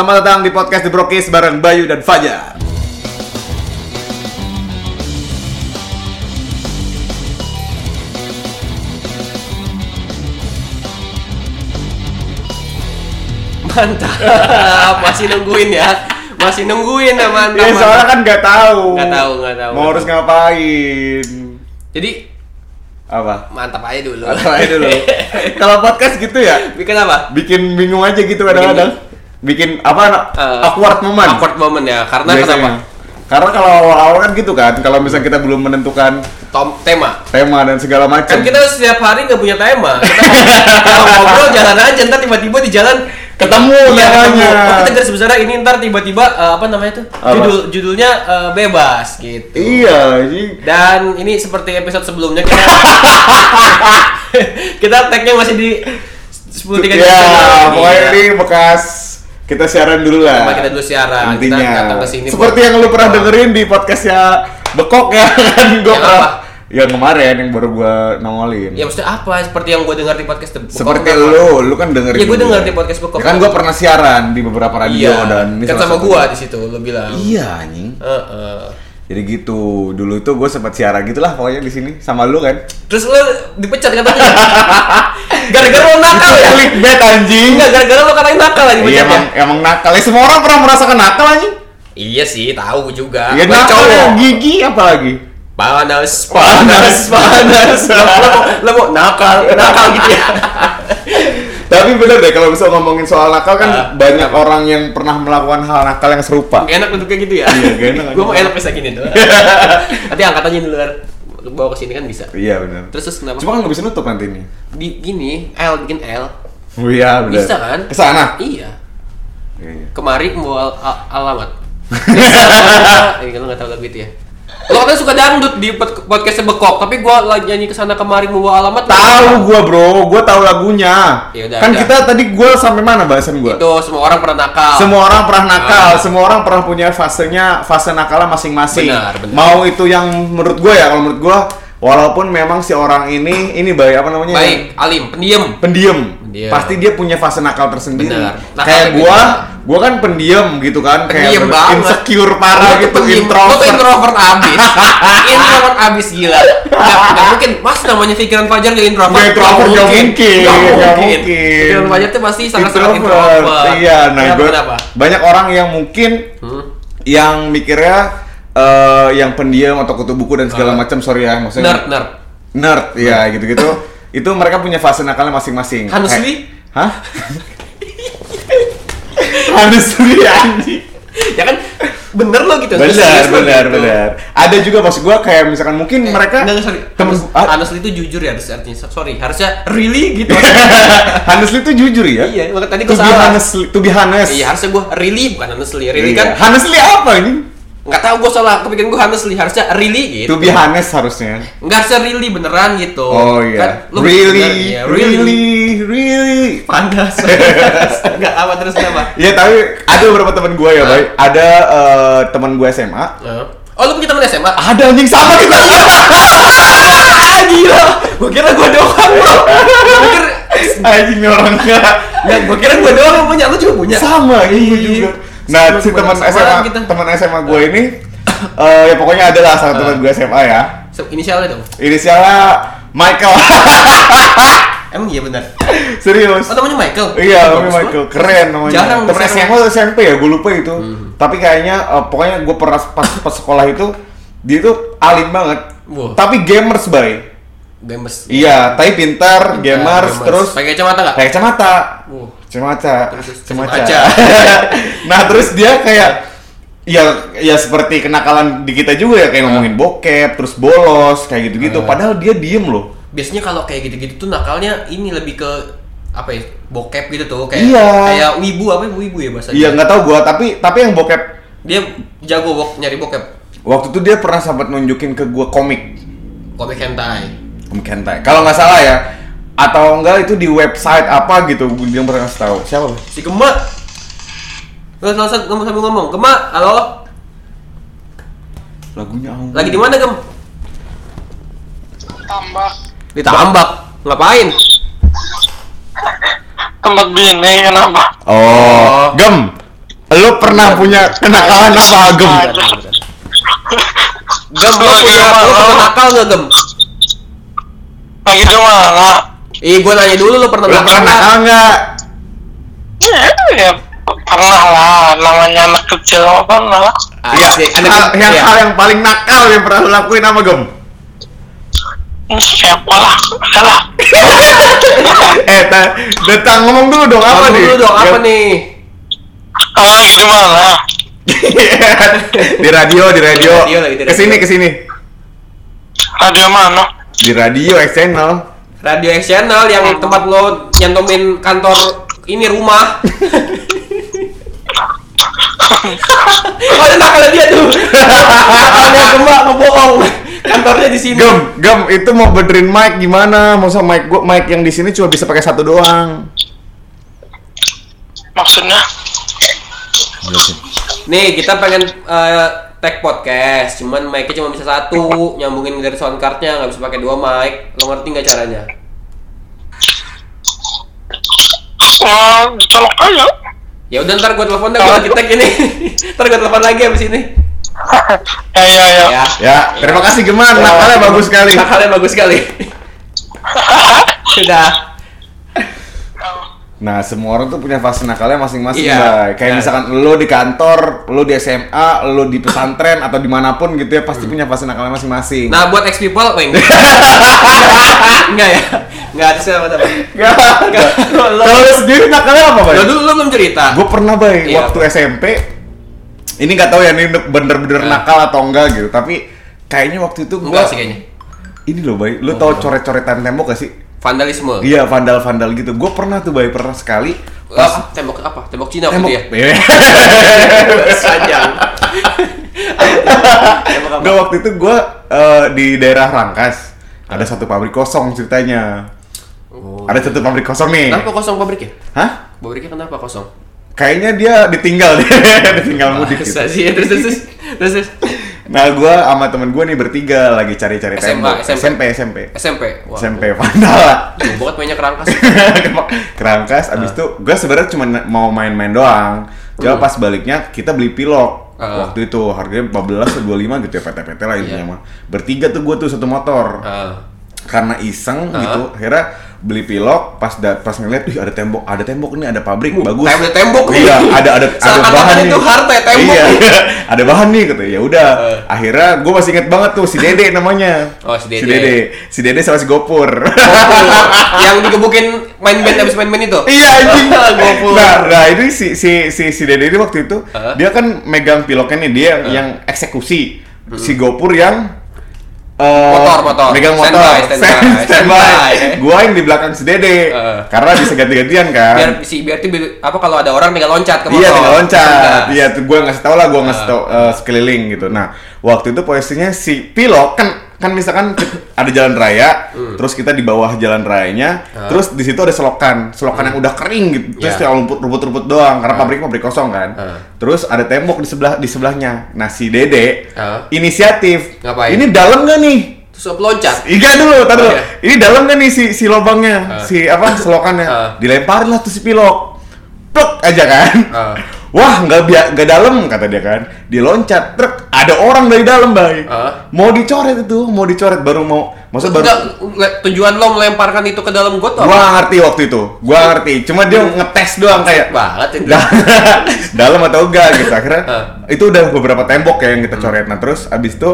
Selamat datang di podcast The Brokis bareng Bayu dan Fajar. Mantap, masih nungguin ya. Masih nungguin ya mantap. Ya soalnya mantap. kan nggak tahu. Nggak tahu, nggak tahu. Mau harus ngapain? Jadi Apa? mantap aja dulu. Apa aja dulu. Kalau podcast gitu ya, Bikin apa? bikin bingung aja gitu kadang-kadang. Bikin apa? Eh, awkward moment. Awkward moment ya. Karena Biasanya. kenapa? Karena kalau awal-awal kan gitu kan, kalau misalnya kita belum menentukan Tom tema. tema dan segala macam. Kan kita setiap hari nggak punya tema. Kita kalau ngobrol jalan aja, ntar tiba-tiba di jalan Ketemu Iya, namanya. ketemu. Oh, kita garis besar ini ntar tiba-tiba eh, apa namanya tuh? Apa? Judul judulnya eh, bebas gitu. Iya, ini Dan ini seperti episode sebelumnya kita kita tagnya masih di 10 3 Ya, pokoknya ini bekas kita siaran dulu lah. Coba kita dulu siaran, kita Intinya. datang ke sini Seperti buat- yang lu pernah Oh. dengerin di podcastnya Bekok ya kan gua Yang pernah- apa? Yang kemarin yang baru gua nongolin. Ya maksudnya apa? Seperti yang gue dengar di podcast Book Seperti of Nama. lu, lu kan dengerin. Iya, gua denger di podcast Bekok. Ya kan gua pernah siaran di beberapa radio Iya, dan ini kan sama gua di situ lu bilang. Iya, anjing. Heeh. Jadi gitu. Dulu itu gue sempat siaran gitulah pokoknya di sini sama lu kan. Terus lu dipecat katanya. gara-gara lu nakal ya? Clickbait anjing. Enggak, gara-gara lu katain nakal aja Iya emang, ya? emang nakal. Ya, semua orang pernah merasakan nakal anjing. Iya sih, tahu juga. Ya Gua nakal cowok. ya, gigi apa lagi? Panas, Panas, panas, panas. Lo nakal, nakal gitu ya. Tapi bener deh kalau bisa ngomongin soal nakal kan Ah, banyak orang yang pernah melakukan hal nakal yang serupa. Gak enak bentuknya gitu ya? Iya, gak enak. Gue mau enak bisa gini doang. Nanti angkat aja dulu Ar. bawa ke sini kan bisa. Iya bener. Terus terus kenapa? Cuma kan nggak bisa nutup nanti nih. di gini L bikin L. Oh iya bener. Bisa kan? Ke sana. Iya. Iya. Kemari mau al- alamat. Ini kalau nggak tahu lagu itu ya. Lo katanya suka dangdut di pod- podcast bekok, tapi gua lagi nyanyi ke sana kemari membawa alamat. Tahu gua bro, gua tahu lagunya. Ya udah, kan udah. kita tadi gua sampai mana bahasan gua? Itu semua orang pernah nakal. Semua orang pernah nakal, Ah. semua orang pernah punya fasenya, fase nakalnya masing-masing. Benar, benar. Mau itu yang menurut gua ya, kalau menurut gua, walaupun memang si orang ini, ini baik apa namanya? Baik, alim, pendiam. pendiam. Pendiam. Pasti dia punya fase nakal tersendiri. Benar. Nakalnya Kayak gua, gua kan pendiam gitu kan, Pendiam kayak banget. insecure parah gitu, pendiam, Lo tuh introvert. introvert abis. introvert abis gila. Gak, gak mungkin. Mas namanya pikiran Fajar gak introvert. Nggak introvert, nggak mungkin. Nggak Nggak mungkin. mungkin. Pikiran Fajar tuh pasti sangat-sangat Introvert. introvert. Iya, nah kenapa? banyak orang yang mungkin Hmm? yang mikirnya eh, yang pendiam atau kutu buku dan segala Ah. macam sorry ya maksudnya Nerd, nerd. nerd ya gitu-gitu itu mereka punya fase nakalnya masing-masing? Kayak- hah honestly anjing Ya kan bener lo gitu. Serius lo benar gitu. benar ada juga maksud gua kayak misalkan mungkin Eh, mereka enggak, sorry. temen ah, honestly itu jujur ya artinya. Sorry, harusnya really gitu. honestly itu jujur ya Iya, makanya tadi be salah. honestly to be honest Iya, harusnya gua really bukan honestly. Really Iya. kan honestly apa ini nggak tahu gua salah. Kepikiran gua honestly harusnya really gitu. to be honest harusnya Nggak harusnya really beneran gitu. oh Kan, iya lu really, bener, iya, really really panas. Enggak apa terus kenapa? Iya tapi ada beberapa teman gue ya? Bay. Ada eh, teman gue SMA. Oh, lu punya teman SMA? Ada anjing sama kita. Ah, gila. Gua kira gua doang, bro. Gua pikir anjing orang enggak. Ya, gua kira gua doang punya, lu juga punya. Sama gue Iya. juga. Nah, Sebelum si teman SMA, kita. teman SMA gue ini eh ya pokoknya ada lah salah teman gue SMA ya. Se- Inisialnya dong. Inisialnya Michael. Emang iya benar. Serius. Oh, namanya Michael. Iya, namanya Michael. Keren namanya. Jarang Temen SMA atau SMP ya, gue lupa itu. Hmm. Tapi kayaknya eh, pokoknya gue pernah pas, pas sekolah itu dia itu alim banget. Wah. Tapi gamers, bay. Gamers. Iya, tapi pintar, Ya, gamers, terus pakai kacamata nggak? kayak kacamata. Wah. Terus- Kacamata. kaca. nah, terus dia kayak ya ya seperti kenakalan di kita juga ya kayak ngomongin bokep, terus bolos, kayak gitu-gitu. Ah. Padahal dia diem loh. Biasanya kalau kayak gitu-gitu tuh nakalnya ini lebih ke apa ya? Bokep gitu tuh, kayak Iya. kayak wibu apa wibu ya bahasa Iya, nggak tahu gua, tapi tapi yang bokep Dia jago bok nyari bokep. waktu itu dia pernah sempat nunjukin ke gua komik. Komik hentai. Komik hentai. Kalau nggak salah ya, atau enggak itu di website apa gitu dia pernah kasih tahu. Siapa? Si Gema. Terus langsung ngomong sambil ngomong, Gema, halo? Lagunya Aung. Lagi di mana, Gem? tambah Di Tambak. Ngapain? tempat bini kenapa Oh, gem. Lu pernah punya kenakalan apa agem? Gem, lu punya pernah nakal nggak gem? Lagi di mana? Ih, gua nanya dulu lu pernah Lu nakal pernah nggak? nggak? Ya, pernah lah. Namanya anak kecil pernah. Iya, Asik. hal, yang Iya. hal yang paling nakal yang pernah lu lakuin apa gem? Ini Siapa lah? Salah. eh, ta- datang ngomong dulu dong apa Ngomong nih? dulu dong, apa nih? Kamu lagi di mana? di radio, di radio. Di radio lagi, di radio. Ke sini, ke sini. Radio mana? Di radio X channel. Radio X Channel yang tempat lo nyantumin kantor ini rumah. oh, itu nakal dia tuh. Nakalnya gembak ngebohong. Kantornya di sini. Gem, gem itu mau benerin mic gimana? Masa mic gua mic yang di sini cuma bisa pakai satu doang. Maksudnya? Nih, kita pengen eh, tag podcast, cuman mic-nya cuma bisa satu, nyambungin dari sound card-nya nggak bisa pakai dua mic. Lo ngerti nggak caranya? Oh, ditolak aja. Ya udah ntar gue telepon dah, gue lagi tag ini. ntar gue telepon lagi abis ini. ya, ya, ya. Ya. Ya, terima kasih Geman. Nakalnya bagus sekali. Nakalnya bagus sekali. Sudah. Nah, semua orang tuh punya fase nakalnya masing-masing, Iya. Bay. Kayak Iya. misalkan lo di kantor, lo di SMA, lo di pesantren atau di mana pun gitu ya, pasti punya fase nakalnya masing-masing. Nah, buat ex people, weng. Enggak ya? Enggak ada siapa apa Gak ada. Kalau lo sendiri nakalnya apa, Bay? Lo dulu lo belum cerita. Gue pernah, Bay, Iya, waktu apa? SMP. Ini nggak tahu ya, ini bener-bener Nah. nakal atau enggak gitu. Tapi kayaknya waktu itu gue Enggak sih kayaknya. ini loh, Bay. Lo tau coret-coretan tembok gak sih? Vandalisme. Iya, vandal-vandal gitu. Gue pernah tuh, Bay, pernah sekali. Apa? Tembok apa? Tembok Cina tembok. waktu itu Iya. ya? Sajang. Tembok apa? Nggak, waktu itu gue di daerah Rangkas. Ada satu pabrik kosong ceritanya. Oh. Ada satu pabrik kosong nih. Kenapa kosong pabriknya? Hah? Pabriknya kenapa kosong? Kayaknya dia ditinggal deh, ditinggal mudik gitu. Sih? Terus. terus, terus. Nah, gue sama temen gue nih bertiga lagi cari-cari tembok. SMP. SMP, SMP. SMP. Wah, SMP vandal lah. Gue banget banyak kerangkas. Kerangkas, Ah. abis itu gue sebenarnya cuma mau main-main doang. Coba Hmm. pas baliknya kita beli pilok. Ah. Waktu itu harganya 14 atau 25 gitu ya PT-PT lah intinya Iya. mah. Bertiga tuh gue tuh satu motor. Ah. karena iseng Ah. gitu akhirnya beli pilok pas da pas ngeliat ih ada tembok ada tembok nih ada pabrik bagus kayak ada tembok. iya ada ada ada bahan nih itu harta ya, tembok. iya ada bahan nih gitu ya udah Eh. akhirnya gue masih inget banget tuh si Dede namanya Oh, si Dede. si Dede si Dede sama si Gopur Gopur. yang digebukin main band habis main band itu. iya anjing Gopur. nah, nah ini si si si si Dede ini waktu itu Hah? dia kan megang piloknya nih dia yang eksekusi si Gopur yang eh, Motor, motor. megang motor Standby, standby. Stand- standby. Standby. gua yang di belakang si Dede Eh. karena bisa ganti-gantian kan Biar si biar tuh apa kalau ada orang tinggal loncat ke motor. Iya tinggal loncat. Iya tuh gue ngasih tau lah, gue ngasih tau eh, sekeliling gitu. Nah waktu itu posisinya si pilot kan kan misalkan ada jalan raya, Hmm. terus kita di bawah jalan rayanya, terus di situ ada selokan, selokan yang udah kering gitu, terus Hmm. Tinggal rumput rumput-rumput doang karena pabrik pabrik kosong kan. Ah. Terus ada tembok di sebelah di sebelahnya. Nah si Dede Ah. inisiatif. Ngapain? Ini dalam gak nih? Terus loncat. Iya dulu, tar dulu. Oh, iya. Ini dalam kan nih si si lubangnya, Ah. si apa selokannya. Ah. Dilemparin lah tuh si pilok. Pluk aja kan. Ah. Wah, nggak bia nggak dalam kata dia kan. Dia loncat, truk ada orang dari dalam, Bay. Ah. Mau dicoret itu, mau dicoret baru mau maksud baru Enggak, tujuan lo melemparkan itu ke dalam got? Gua ngerti waktu itu. Gua ngerti. Cuma dia ngetes doang kayak banget itu. Dalam atau enggak gitu akhirnya Ah. itu udah beberapa tembok ya yang kita coret nah terus abis itu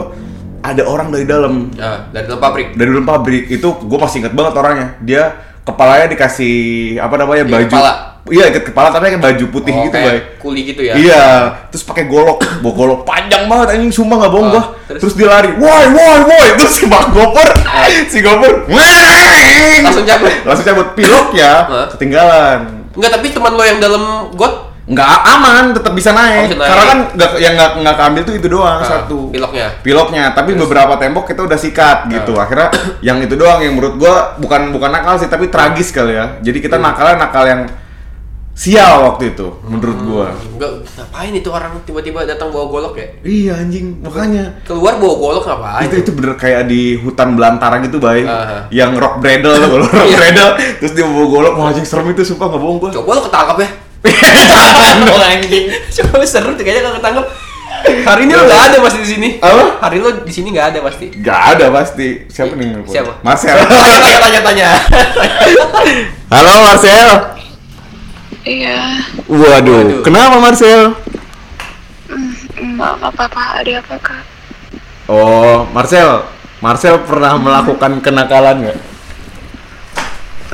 ada orang dari dalam Ah, dari dalam pabrik. dari dalam pabrik itu gue masih inget banget orangnya dia kepalanya dikasih apa namanya baju kepala. Iya ikat kepala tapi kayak baju putih Oh, gitu kayak bay Kuli gitu ya. iya terus pakai golok bawa golok panjang banget anjing sumpah nggak bohong gua terus? terus? dia lari woi woi woi terus si Mak Gopur si Gopur! Langsung cabut. langsung cabut pilok ya Ah. ketinggalan Enggak, tapi teman lo yang dalam got nggak aman tetap bisa naik, Oh, karena kan nggak yang nggak nggak keambil tuh itu doang Ah, satu piloknya. piloknya tapi beberapa tembok kita udah sikat gitu Ah. akhirnya yang itu doang yang menurut gua bukan bukan nakal sih tapi tragis kali ya jadi kita Hmm. nakalnya nakal yang sial waktu itu menurut gua enggak ngapain itu orang tiba-tiba datang bawa golok ya? iya anjing makanya Keluar bawa golok ngapain? itu itu bener kayak di hutan belantara gitu bay Ah. yang rock bredel tuh kalau rock Iya. bredel terus dia bawa golok wah anjing serem itu sumpah nggak bohong gua Coba lo ketangkap ya. Jangan dong anjing. Coba seru tuh kayaknya kalau ketangkep. Hari ini lo nggak ada pasti di sini. Apa? Hari lo di sini nggak ada pasti. Gak ada pasti. Siapa nih? Siapa? Marcel. Tanya tanya tanya. Halo Marcel. Iya, Waduh, Waduh. kenapa Marcel? nggak apa-apa, ada apa kak? Oh, Marcel. Marcel pernah melakukan kenakalan nggak?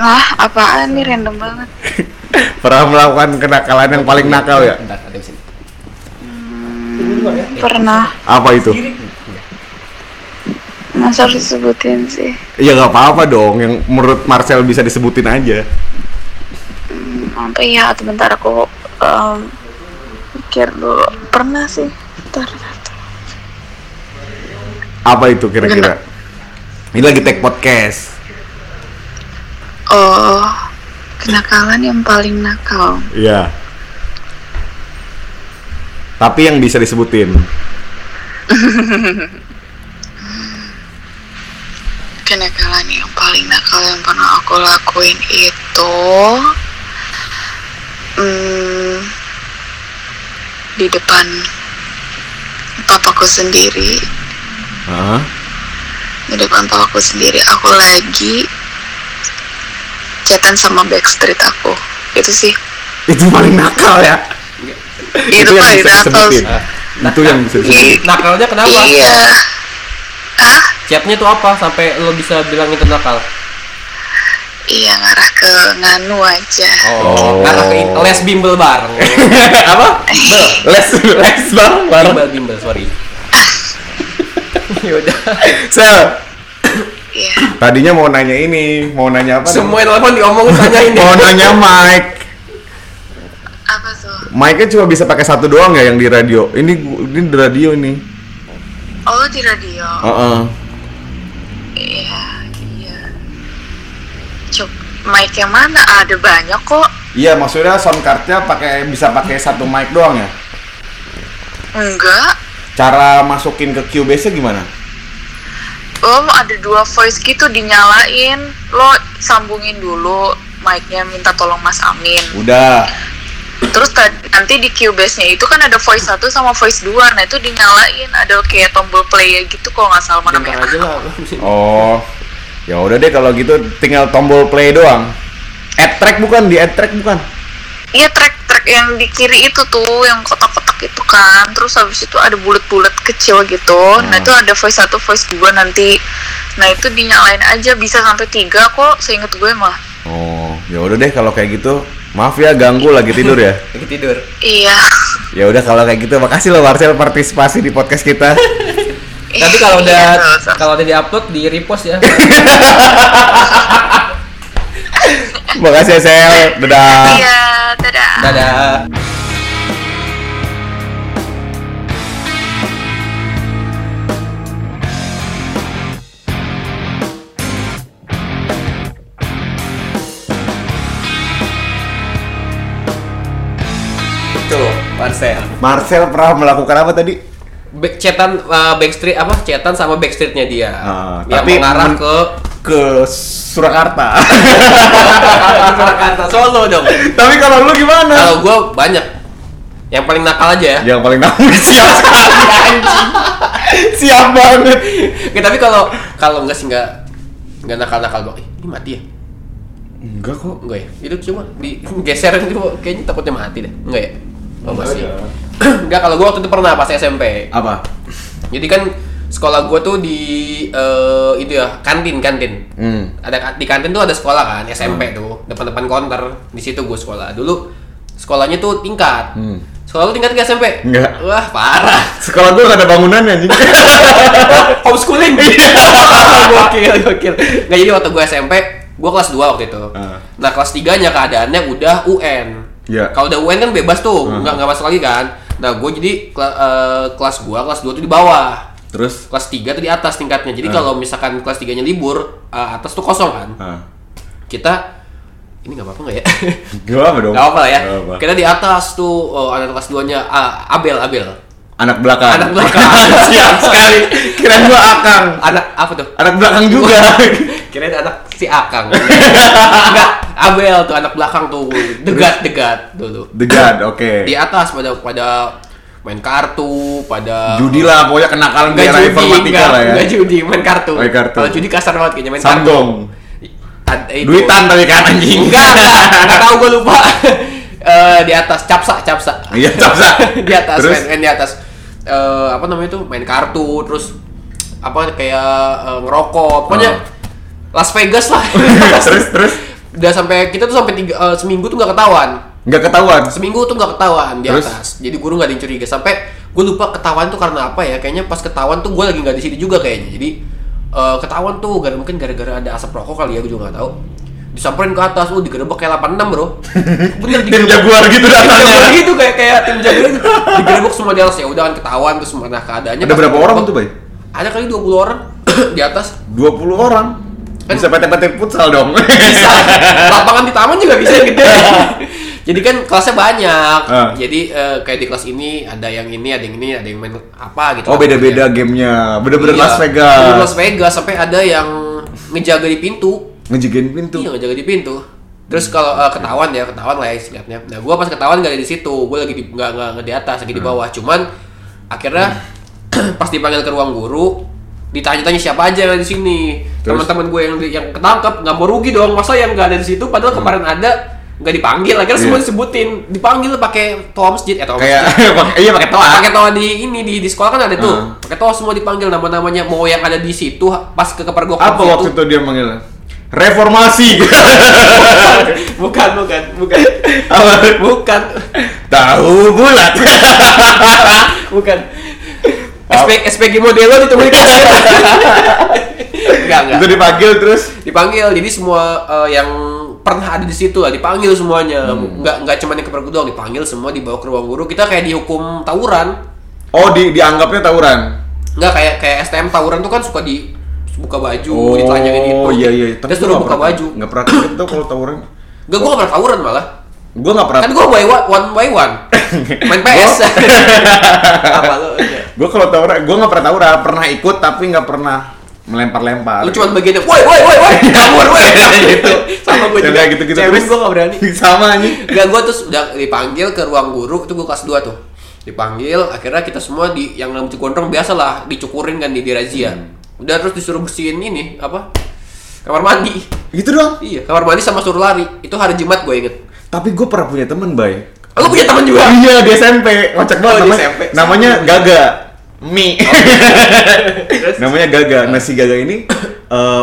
Lah, apaan nih random banget? pernah melakukan kenakalan yang paling nakal ya? Bentar, ada di sini. Pernah, Apa itu? masa harus disebutin sih? Ya nggak apa-apa dong, yang menurut Marcel bisa disebutin aja. Apa ya? Sebentar aku em, mikir dulu. Pernah sih. Bentar, bentar. Apa itu kira-kira? Ini lagi take podcast. Oh, kenakalan yang paling nakal. Iya. Tapi yang bisa disebutin. Kenakalan yang paling nakal yang pernah aku lakuin itu hmm, di depan papaku sendiri Hah? di depan papaku sendiri aku lagi chatan sama backstreet aku itu sih Itu paling nakal ya. itu, yang paling bisa nakal disebutin. Itu yang bisa disebutin. Nakalnya kenapa? iya Hah? Chatnya tuh apa sampai lo bisa bilang itu nakal? Iya ngarah ke nganu aja Oh. Ngarah ke in- les bimbel bareng. Apa? Les les bang bareng. bimbel bimbel sorry. Yaudah. Sel, iya tadinya mau nanya ini, mau nanya apa? Semua yang telepon diomongin tanyain mau nanya mic. apa tuh Mic-nya cuma bisa pakai satu doang ya yang di radio. Ini ini di radio ini. oh di radio Heeh. Iya, iya. Cuk, mic yang mana? Ada banyak kok. Iya, maksudnya sound card-nya pakai bisa pakai satu mic doang ya. Enggak. Cara masukin ke Cubase-nya gimana? Oh, ada dua voice gitu dinyalain. Lo sambungin dulu mic-nya minta tolong Mas Amin. Udah. Terus nanti di Cubase-nya itu kan ada voice 1 sama voice 2. Nah, itu dinyalain. Ada kayak tombol play gitu kalau nggak salah mana merah. Oh. Ya udah deh kalau gitu tinggal tombol play doang. Add track bukan di add track bukan? Iya, track-track yang di kiri itu tuh, yang kotak-kotak itu kan. Terus habis itu ada bulat-bulat kecil gitu. Nah, Hmm. itu ada voice 1, voice 2 nanti. Nah, itu dinyalain aja bisa sampai 3 kok, seinget gue mah. Oh, ya udah deh kalau kayak gitu. Maaf ya ganggu lagi tidur ya. Lagi tidur. Iya. Ya udah kalau kayak gitu makasih loh Marcel partisipasi di podcast kita. Tapi kalau udah Iya, kalau udah diupload di repost ya. makasih ya Sel. Dadah. Iya, dadah. Dadah. Marcel. Marcel pernah melakukan apa tadi? Chatan uh, backstreet apa? Chatan sama backstreetnya dia. Ah, yang tapi mengarah men- ke Ke Surakarta. Surakarta Solo dong. Tapi kalau lu gimana? Kalau gue banyak. Yang paling nakal aja ya. Yang paling nakal siap sekali anjing. Siap banget. Oke, tapi kalau kalau enggak sih enggak enggak nakal-nakal gue. Ini mati ya? Enggak kok. Enggak ya? Itu cuma digeser itu kayaknya takutnya mati deh. Enggak ya? Oh, masih. enggak kalau gue waktu itu pernah pas SMP. Apa? Jadi kan sekolah gue tuh di eh, itu ya kantin kantin. Hmm. Ada di kantin tuh ada sekolah kan SMP tuh depan-depan konter di situ gue sekolah dulu sekolahnya tuh tingkat. Hmm. Sekolah lu tingkat ke SMP? Enggak. Wah parah. Sekolah gua gak ada bangunannya anjing. Homeschooling. gokil gokil. Nggak jadi waktu gue SMP gue kelas 2 waktu itu. Ah. Nah kelas 3 nya keadaannya udah UN. Iya. Kalau udah UN kan bebas tuh, Ah. nggak nggak masuk lagi kan. Nah gue jadi kela- eh, kelas gua kelas 2 tuh di bawah. Terus? Kelas 3 tuh di atas tingkatnya. Jadi Ah. kalau misalkan kelas 3 nya libur, eh, atas tuh kosong kan. Ah. Kita ini nggak apa-apa nggak ya? Gak apa dong. Nggak apa lah ya. Nggak apa. Kita di atas tuh oh, anak kelas 2 nya Abel Abel. Anak belakang. Anak belakang. Siap sekali. Kirain gua akang. Anak apa tuh? Anak belakang juga. Kirain anak si Akang. Enggak, Abel tuh anak belakang tuh degat degat dulu God, oke. di atas pada pada main kartu pada Judi lah, pokoknya kenakalan era judi, informatika enggak, lah ya. enggak judi, main kartu. Main kartu. Kalau judi kasar banget kayaknya main Samgong. kartu. Ad- itu. Duitan tapi kan anjing. Enggak, enggak, enggak tahu gue lupa. Eh, di atas capsa, capsa. Iya, capsa. di atas, Terus? main, main di atas. Eh, apa namanya itu? Main kartu, terus apa kayak eh, ngerokok. Pokoknya Oh. Las Vegas lah. terus terus Udah sampai kita tuh sampai tiga, eh, seminggu tuh nggak ketahuan. nggak ketahuan. Seminggu tuh nggak ketahuan di Terus? atas. Jadi guru nggak ada yang curiga. Sampai gue lupa ketahuan tuh karena apa ya? Kayaknya pas ketahuan tuh gue lagi nggak di situ juga kayaknya. Jadi eh, ketahuan tuh gak mungkin gara-gara ada asap rokok kali ya gue juga nggak tahu. Disamperin ke atas, oh digerebek kayak 86 bro. Bener Tim jaguar gitu Tim datangnya. jaguar gitu kayak kayak tim jaguar gitu. Digerebek semua di atas ya udah kan ketahuan terus mana keadaannya. Ada berapa orang tuh, Bay? Ada kali 20 orang di atas. 20 orang. Kan- Bisa PT-PT futsal dong. bisa lapangan di taman juga bisa gede jadi kan kelasnya banyak Ah. jadi eh, kayak di kelas ini ada yang ini ada yang ini ada yang main apa gitu Oh, beda-beda gamenya. Bener-bener Iya, Las Vegas. bener-bener Las Vegas sampai ada yang ngejaga di pintu Ngejagain pintu. iya ngejaga di pintu terus kalau eh, ketahuan ya ketahuan lah ya istilahnya nah gua pas ketahuan gak ada di situ gua lagi di nggak nggak nggak di atas lagi di Hmm. bawah cuman akhirnya pas dipanggil ke ruang guru ditanya-tanya siapa aja yang ada di sini. Teman-teman gue yang yang ketangkep nggak mau rugi dong. Masa yang nggak ada di situ? Padahal kemarin ada nggak dipanggil. Akhirnya semua Hmm. Iya. disebutin. Dipanggil pakai toa masjid. Eh toa masjid. iya pakai toa. pakai toa di ini di di sekolah kan ada tuh. Hmm. pakai toa semua dipanggil. Nama-namanya mau yang ada di situ pas ke kepergok Apa waktu itu dia manggil? Reformasi. bukan bukan bukan. Bukan. Tahu bulat. bukan SP, SPG Modelo ditemuin kasir enggak enggak itu dipanggil terus? Dipanggil. Jadi semua eh, yang pernah ada di situ lah dipanggil semuanya. Hmm. nggak nggak cuma yang kepergok doang dipanggil semua dibawa ke ruang guru. Kita kayak dihukum tawuran. Oh, di dianggapnya tawuran. nggak kayak kayak STM tawuran tuh kan suka di buka baju Oh, ditelanjangin itu. iya iya. terus gua suruh nggak buka pernah- baju. Nggak pernah tuh kalau tawuran. Enggak, gua nggak pernah tawuran malah Gua nggak pernah. kan gua by one, one by one main PS apa lu Gua kalau tawuran, gua nggak pernah tawuran. Pernah ikut tapi nggak pernah melempar-lempar. lu cuma bagian woi woi woi woi kabur woi gitu. sama gue juga Kayak gitu-gitu Cemen terus. gua nggak berani Sama nih. Enggak, gue terus udah dipanggil ke ruang guru itu gue kelas 2 tuh dipanggil akhirnya kita semua di yang rambut gondrong biasa lah dicukurin kan di, di razia Hmm. udah terus disuruh bersihin ini apa kamar mandi Gitu dong. iya kamar mandi sama suruh lari itu hari Jumat gue inget Tapi gue pernah punya temen, Bay. Oh, lu punya teman juga Iya, di SMP. Kocak banget Oh, di namanya. SMP. Namanya Gaga. Mi. Terus? namanya Gaga. Nah, si Gaga ini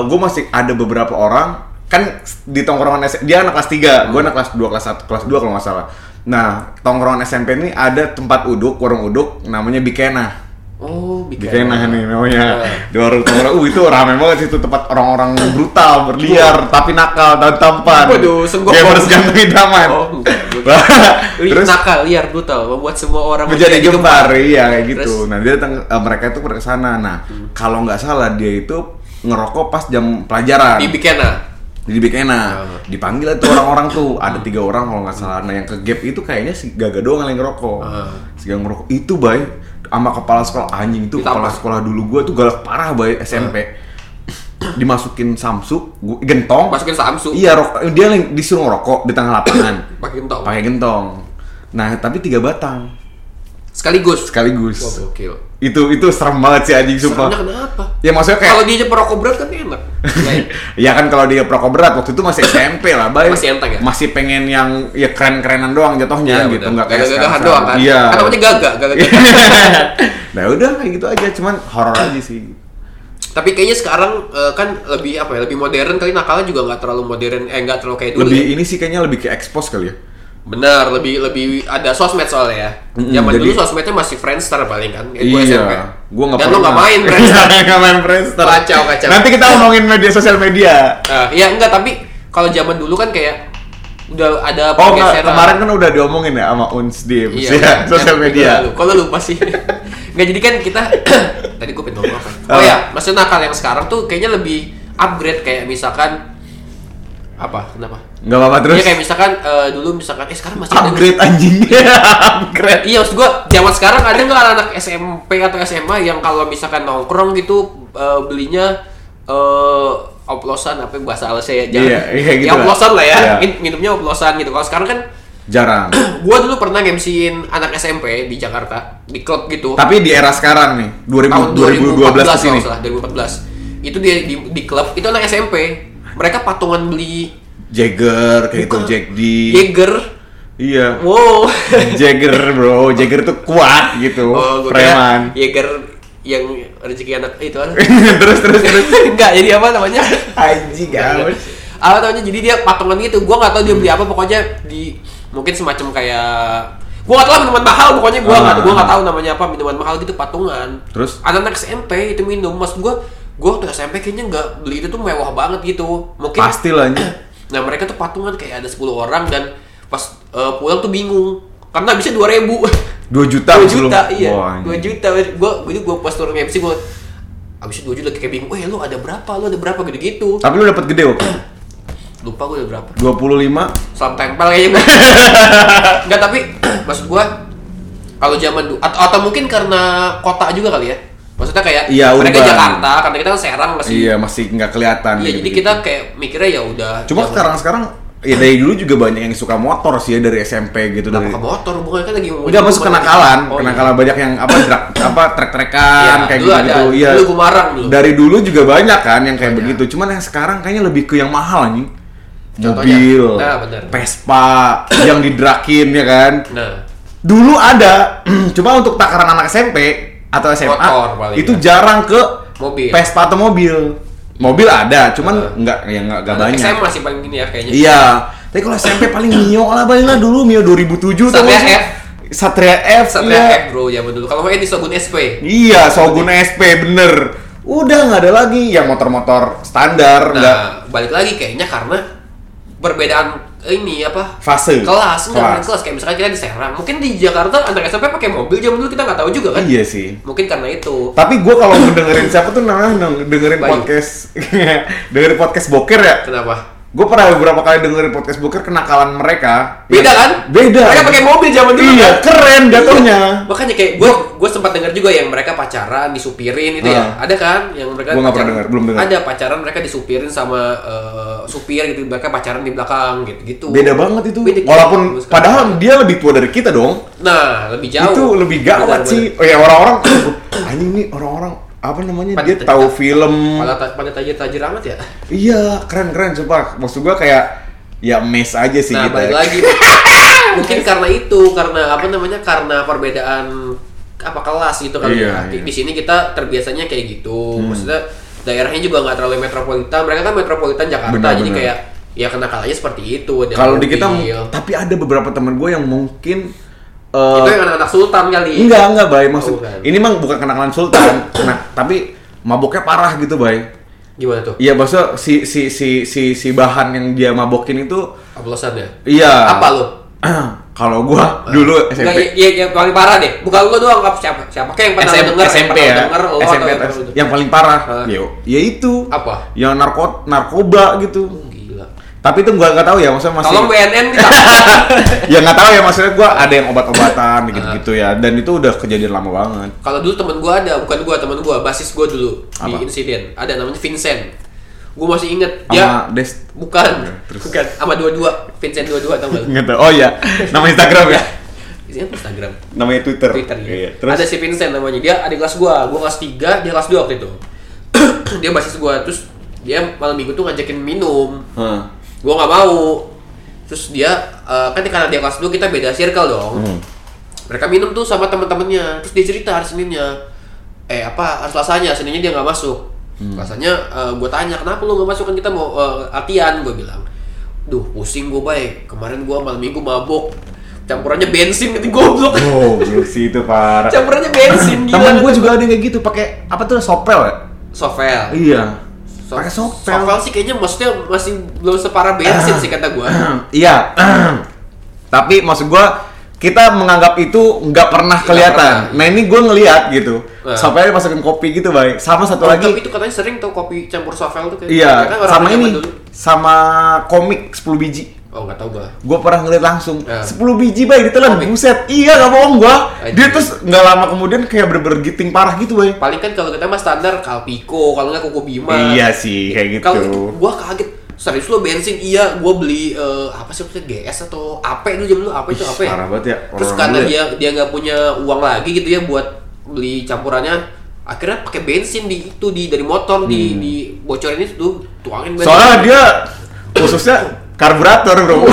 gue masih ada beberapa orang kan di tongkrongan SMP dia anak kelas 3, gue anak kelas 2, kelas 1, kelas 2 kalau nggak salah. Nah, tongkrongan SMP ini ada tempat uduk, warung uduk namanya Bikena. Oh Bikena nih namanya. Ah. Di warung tongkrongan, uh itu rame banget situ tempat orang-orang brutal, berliar, tapi nakal dan tampan. Waduh, senggok Gamers ganteng idaman. oh Terus nakal liar brutal membuat semua orang menjadi gempar iya kayak gitu. Terus? Hmm. Nah dia datang eh, mereka itu ke sana. Nah kalau nggak salah dia itu ngerokok pas jam pelajaran di Bikena di Bikena. Oh. Dipanggil tuh orang-orang tuh ada tiga orang kalau nggak salah. Nah yang ke gap itu kayaknya si Gaga doang yang ngerokok. Ah. Si Gaga ngerokok itu bay sama kepala sekolah anjing itu kepala sekolah dulu gua tuh galak parah bay SMP. Dimasukin Samsung, gua, gentong. masukin Samsung Iya, rok, dia yang disuruh ngerokok di tengah lapangan. pakai gentong pakai gentong. Nah, tapi tiga batang sekaligus sekaligus. Wah, gokil Itu itu serem banget sih anjing sumpah. Seremnya kenapa Ya maksudnya kalau kayak dia perokok berat kan enak ya kan kalau dia perokok berat waktu itu masih SMP lah, bay. Masih enteng ya? Masih pengen yang ya keren-kerenan doang jatuhnya Iya, gitu, enggak kayak sekarang. doang kan Iya. kan namanya gagak gagak nah, udah kayak gitu aja, cuman horor aja sih. tapi kayaknya sekarang eh, kan lebih apa ya lebih modern kali nakalnya juga nggak terlalu modern eh nggak terlalu kayak dulu Lebih ya. ini sih kayaknya lebih ke expose kali ya. Benar lebih lebih ada sosmed soalnya ya Mm-mm, zaman jadi- dulu sosmednya masih Friendster paling kan eh, gua iya. SMP. Gua nggak dan pernah. lo nggak main Friendster Nggak main Friendster. Kacau, kacau. Nanti kita ngomongin media sosial media. Nah, iya enggak tapi kalau zaman dulu kan kayak udah ada Oh, enggak, kemarin kan udah diomongin ya sama Uns di Iya, ya, sosial Jangan media. lu lupa sih? Enggak jadi kan kita tadi gue pengen ngomong apa? Oh Apa? ya, maksudnya nakal yang sekarang tuh kayaknya lebih upgrade kayak misalkan apa? Kenapa? Enggak apa-apa terus. Iya kayak misalkan eh, dulu misalkan eh sekarang masih ada nggak upgrade anjing. upgrade. Iya maksud gua zaman sekarang ada nggak anak SMP atau SMA yang kalau misalkan nongkrong gitu eh, belinya eh oplosan apa bahasa halusnya ya Iya, iya gitu ya lah. oplosan lah ya Iya. Min- minumnya oplosan gitu kalau sekarang kan Jarang. gua dulu pernah nge-MC-in anak SMP di Jakarta di klub gitu Tapi di era sekarang nih, 2000, tahun 2012 ke kalau sini. nggak salah 2014 itu di, di di klub itu anak SMP mereka patungan beli Jagger kayak gitu. Jack D. Jaeger Iya. wow Jagger bro, Jagger tuh kuat gitu, oh preman. kira Jaeger yang rezeki anak itu kan terus terus terus. enggak jadi apa namanya Anjing Enggak, enggak. apa namanya jadi dia patungan gitu gua nggak tahu dia beli apa pokoknya di mungkin semacam kayak gua nggak tahu minuman mahal pokoknya gua nggak Ah. gua nggak tahu namanya apa minuman mahal gitu patungan Terus? anak-anak SMP itu minum maksud gua gua waktu SMP kayaknya nggak beli itu tuh mewah banget gitu. Mungkin Pasti lah nah mereka tuh patungan kayak ada 10 orang dan pas eh, pulang tuh bingung. Karena bisa dua ribu. 2 juta dua juta iya. Dua juta. Gua gua gua pas turun MC gua abis itu dua juta kayak bingung, eh lu ada berapa, lu ada berapa? Gitu-gitu. Tapi lu dapat gede waktu Lupa gue udah berapa. 25 Salam tempel kayaknya. Gua. Enggak tapi maksud gua kalau zaman dulu atau, atau mungkin karena kota juga kali ya. Maksudnya kayak Iya, mereka urban. Jakarta, karena kita kan Serang masih. Iya masih nggak kelihatan Iya, gitu. jadi kita kayak mikirnya ya udah. Cuma sekarang sekarang ya dari dulu juga banyak yang suka motor sih ya dari SMP gitu Kenapa dari ke motor? Bukan kan lagi Udah masuk kenakalan, Oh, iya. kenakalan banyak yang apa drak, apa trek-trekan Iya, kayak dulu gitu ada. gitu. Iya. Dulu Gumarang dulu. Dari dulu juga banyak kan yang kayak Banyak. begitu. Cuman yang sekarang kayaknya lebih ke yang mahal anjing. Contohnya? Mobil, Nah, bener. Vespa, yang didrakin ya kan. Nah, Dulu ada, cuma untuk takaran anak SMP atau SMA Motor itu ya. jarang ke Mobil. Vespa atau mobil. Mobil ada, cuman Uh. nggak yang nggak nggak banyak. SMA masih paling gini ya kayaknya. Iya. Tapi kalau SMP paling Mio lah paling lah dulu Mio 2007 tau Satria? F. Satria F. Satria iya. F bro zaman dulu. Kalau di Shogun SP. Iya, Shogun SP bener. Udah nggak ada lagi yang motor-motor standar, Nah, balik lagi kayaknya karena perbedaan ini apa fase. kelas enggak Kelas. kelas kayak misalkan kita di Serang mungkin di Jakarta anak SMP pakai mobil zaman dulu kita nggak tahu juga kan Iya sih. mungkin karena itu Tapi gue kalau mendengerin siapa tuh namanya neng- dengerin Bayu. podcast dengerin podcast boker ya. kenapa Gue pernah beberapa kali dengerin podcast boker kenakalan mereka. beda kan Beda. mereka pakai mobil zaman dulu Iya, kan? keren jatuhnya. makanya kayak gue gue sempat dengar juga yang mereka pacaran disupirin itu ya Ah. ada kan yang mereka Gua nggak pernah dengar, belum dengar. ada pacaran mereka disupirin sama eh, supir gitu mereka pacaran di belakang gitu gitu Beda banget itu. Beda. Walaupun Sekarang. padahal dia lebih tua dari kita dong. nah lebih jauh Itu lebih gawat sih. Oh ya orang-orang anjing nih orang-orang apa namanya Pada- dia tahu film. pada pada tajir-tajir amat ya Iya, keren-keren sumpah. Maksud gua kayak ya mes aja sih Nah, kita. balik lagi. Mungkin karena itu, karena apa namanya? Karena perbedaan apa kelas gitu kali Iya, ya. Di, iya. di sini kita terbiasanya kayak gitu. Maksudnya daerahnya juga nggak terlalu metropolitan. Mereka kan metropolitan Jakarta, Benar, jadi benar. kayak ya kenakalanya seperti itu. Kalau di kita tapi ada beberapa temen gue yang mungkin eh, itu yang anak-anak sultan kali. enggak enggak bay maksud Oh, bukan. ini mah bukan kenakalan sultan nah tapi maboknya parah gitu bay Gimana tuh? iya maksudnya si si si si si bahan yang dia mabokin itu Oplosan ya? iya Apa lu? kalau gua dulu Enggak, SMP ya, ya, yang paling parah deh. Bukan lu doang, apa siapa? Siapa kayak yang pernah SMP, denger, SMP ya denger, lo SMP atau yang yang paling parah Hah? ya ya itu Apa? yang narko narkoba gitu Gila. Tapi itu gua nggak tahu ya maksudnya masih Tolong BNN kita. ya nggak tahu ya maksudnya gua ada yang obat-obatan gitu-gitu ya dan itu udah kejadian lama banget Kalau dulu temen gua ada, bukan gua, temen gua, basis gua dulu Apa? di insiden. Ada namanya Vincent. Gua masih inget dia sama Des bukan, Ya, terus. bukan sama dua-dua, Vincent dua-dua tau gak? nggak tahu oh ya nama Instagram ya Isinya Instagram, namanya Twitter Twitter gitu. Iya, terus Ada si Vincent namanya, dia adik kelas gua, gua kelas 3, dia kelas 2 waktu itu. dia basis gua, terus dia malam minggu tuh ngajakin minum. Hah. Gua nggak mau. Terus dia eh, kan karena dia kelas 2 kita beda circle dong. Hmm. Mereka minum tuh sama teman-temannya. Terus dia cerita hari Seninnya. Eh apa hari Selasanya, Seninnya dia nggak masuk. Hmm. Selasanya gue tanya kenapa lu nggak masuk kan kita mau eh, latihan gue bilang. Duh pusing gue baik. Kemarin gue malam minggu mabok. Campurannya bensin gitu goblok. Oh, sih itu parah. Campurannya bensin. Temen gue juga ada yang kayak gitu, pakai apa tuh sopel ya? Sovel. Iya. Pakai sopel. Sovel sih kayaknya maksudnya masih belum separah bensin sih kata gue. Iya. Tapi maksud gua kita menganggap itu nggak pernah kelihatan. pernah. Nah ini gue ngeliat gitu. Nah. Sopelnya masukin kopi gitu, baik. Sama satu Oh, lagi. tapi itu katanya sering tuh kopi campur sovel tuh kayak. Iya, kan orang sama ini. dulu. Sama komik 10 biji. Oh nggak tahu gua. Gue pernah ngeliat langsung Ya. 10 biji bay ditelan Komik. buset iya gak bohong gua dia terus nggak lama kemudian kayak bener-bener giting parah gitu bay Paling kan kalau kita mah standar Kalpiko, kalau nggak Koko Bima. iya sih kayak gitu Kalau itu gua kaget. Serius lo bensin iya, gua beli eh, apa sih maksudnya GS atau AP dulu jam dulu apa itu apa ya? parah banget ya, Terus karena ya. dia dia nggak punya uang lagi gitu ya buat beli campurannya, akhirnya pakai bensin di itu di dari motor di di bocorin itu tuangin bensin. soalnya dia khususnya karburator bro